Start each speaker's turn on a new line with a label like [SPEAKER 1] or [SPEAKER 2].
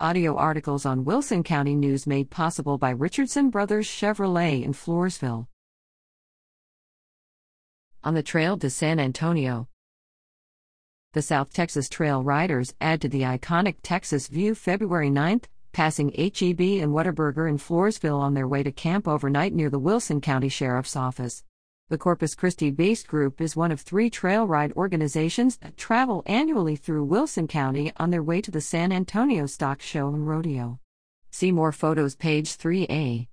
[SPEAKER 1] Audio articles on Wilson County News made possible by Richardson Brothers Chevrolet in Floresville. On the trail to San Antonio. The South Texas Trail Riders add to the iconic Texas View February 9th, passing HEB and Whataburger in Floresville on their way to camp overnight near the Wilson County Sheriff's Office. The Corpus Christi based group is one of three trail ride organizations that travel annually through Wilson County on their way to the San Antonio Stock Show and Rodeo. See more photos, page 3A.